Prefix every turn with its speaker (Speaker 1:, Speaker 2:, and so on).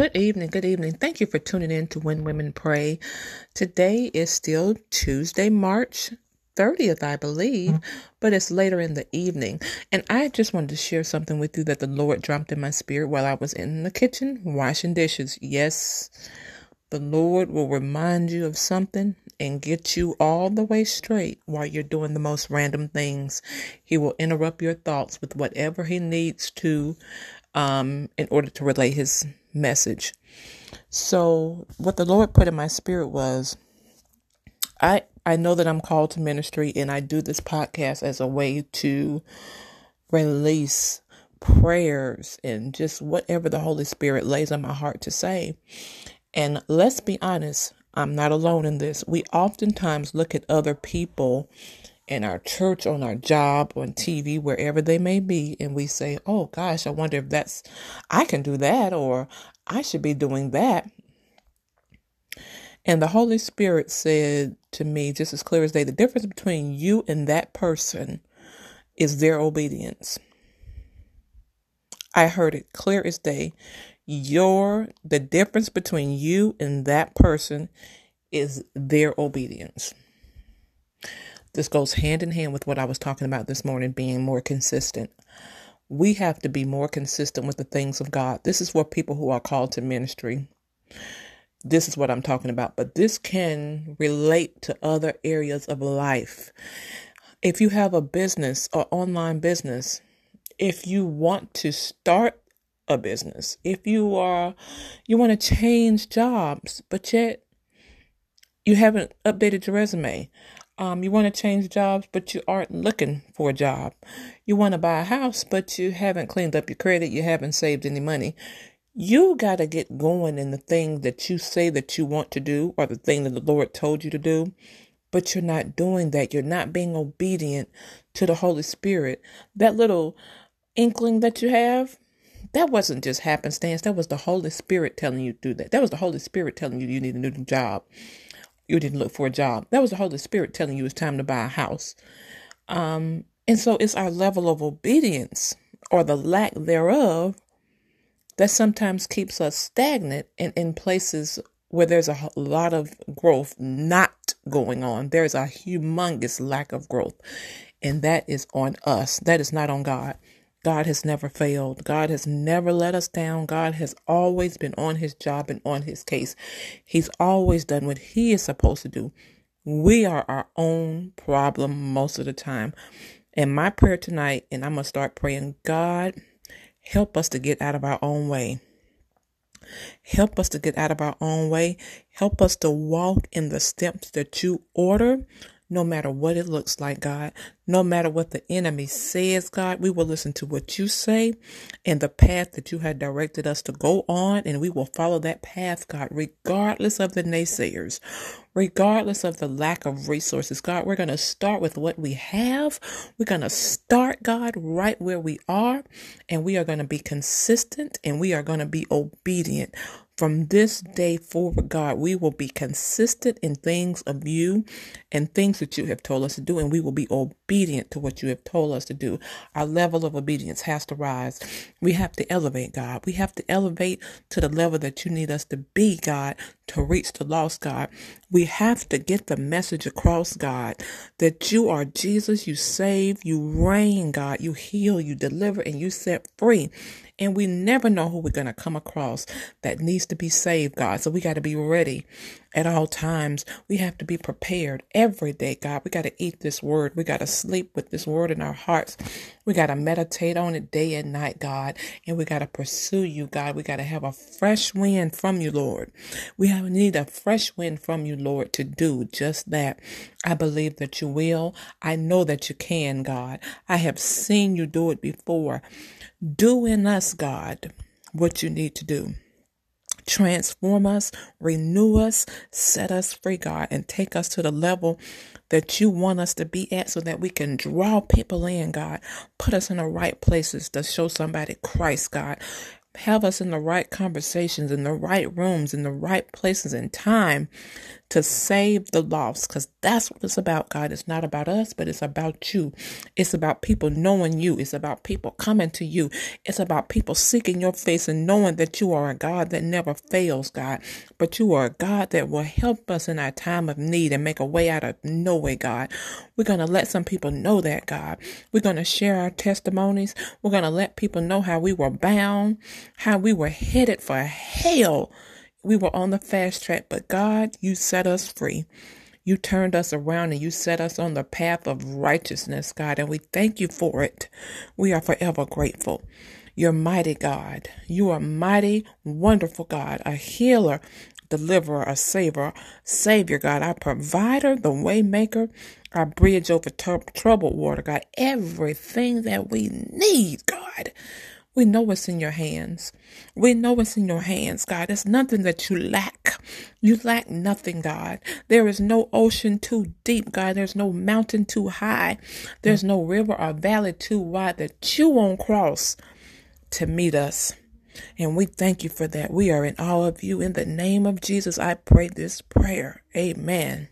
Speaker 1: Good evening. Good evening. Thank you for tuning in to When Women Pray. Today is still Tuesday, March 30th, I believe, mm-hmm. but it's later in the evening. And I just wanted to share something with you that the Lord dropped in my spirit while I was in the kitchen washing dishes. Yes, the Lord will remind you of something and get you all the way straight while you're doing the most random things. He will interrupt your thoughts with whatever He needs to um, in order to relay His message. So, what the Lord put in my spirit was I I know that I'm called to ministry and I do this podcast as a way to release prayers and just whatever the Holy Spirit lays on my heart to say. And let's be honest, I'm not alone in this. We oftentimes look at other people in our church, on our job, on TV, wherever they may be, and we say, oh gosh, I wonder if that's, I can do that, or I should be doing that. And the Holy Spirit said to me, just as clear as day, the difference between you and that person is their obedience. I heard it clear as day. Your the difference between you and that person is their obedience. This goes hand in hand with what I was talking about this morning being more consistent. We have to be more consistent with the things of God. This is for people who are called to ministry. This is what I'm talking about, but this can relate to other areas of life. If you have a business or online business, if you want to start a business, if you are you want to change jobs, but yet you haven't updated your resume. Um, you want to change jobs, but you aren't looking for a job. You want to buy a house, but you haven't cleaned up your credit. You haven't saved any money. You got to get going in the thing that you say that you want to do or the thing that the Lord told you to do, but you're not doing that. You're not being obedient to the Holy Spirit. That little inkling that you have, that wasn't just happenstance. That was the Holy Spirit telling you to do that. That was the Holy Spirit telling you you need a new job you didn't look for a job. That was the Holy Spirit telling you it's time to buy a house. Um, and so it's our level of obedience or the lack thereof that sometimes keeps us stagnant and in places where there's a lot of growth not going on. There's a humongous lack of growth. And that is on us. That is not on God. God has never failed. God has never let us down. God has always been on his job and on his case. He's always done what he is supposed to do. We are our own problem most of the time. And my prayer tonight, and I'm going to start praying, God, help us to get out of our own way. Help us to get out of our own way. Help us to walk in the steps that you order no matter what it looks like, God, no matter what the enemy says, God, we will listen to what you say and the path that you had directed us to go on, and we will follow that path, God, regardless of the naysayers, regardless of the lack of resources. God, we're going to start with what we have. We're going to start, God, right where we are, and we are going to be consistent and we are going to be obedient. From this day forward, God, we will be consistent in things of you and things that you have told us to do, and we will be obedient to what you have told us to do. Our level of obedience has to rise. We have to elevate, God. We have to elevate to the level that you need us to be, God, to reach the lost, God. We have to get the message across, God, that you are Jesus, you save, you reign, God, you heal, you deliver, and you set free. And we never know who we're going to come across that needs to be saved, God. So we got to be ready at all times. We have to be prepared every day, God. We got to eat this word. We got to sleep with this word in our hearts. We got to meditate on it day and night, God. And we got to pursue you, God. We got to have a fresh wind from you, Lord. We have need a fresh wind from you, Lord, to do just that. I believe that you will. I know that you can, God. I have seen you do it before. Do in us, God, what you need to do. Transform us, renew us, set us free, God, and take us to the level that you want us to be at so that we can draw people in, God. Put us in the right places to show somebody Christ, God. Have us in the right conversations, in the right rooms, in the right places and time to save the lost because that's what it's about, God. It's not about us, but it's about you. It's about people knowing you. It's about people coming to you. It's about people seeking your face and knowing that you are a God that never fails, God. But you are a God that will help us in our time of need and make a way out of no way, God. We're going to let some people know that, God. We're going to share our testimonies. We're going to let people know how we were bound, how we were headed for hell we were on the fast track, but God, you set us free. You turned us around and you set us on the path of righteousness, God, and we thank you for it. We are forever grateful. You're mighty God. You are mighty, wonderful God, a healer, deliverer, a savior, savior, God, our provider, the waymaker, our bridge over t- troubled water, God, everything that we need, God. We know it's in your hands. We know it's in your hands, God. There's nothing that you lack. You lack nothing, God. There is no ocean too deep, God. There's no mountain too high. There's no river or valley too wide that you won't cross to meet us. And we thank you for that. We are in awe of you. In the name of Jesus, I pray this prayer. Amen.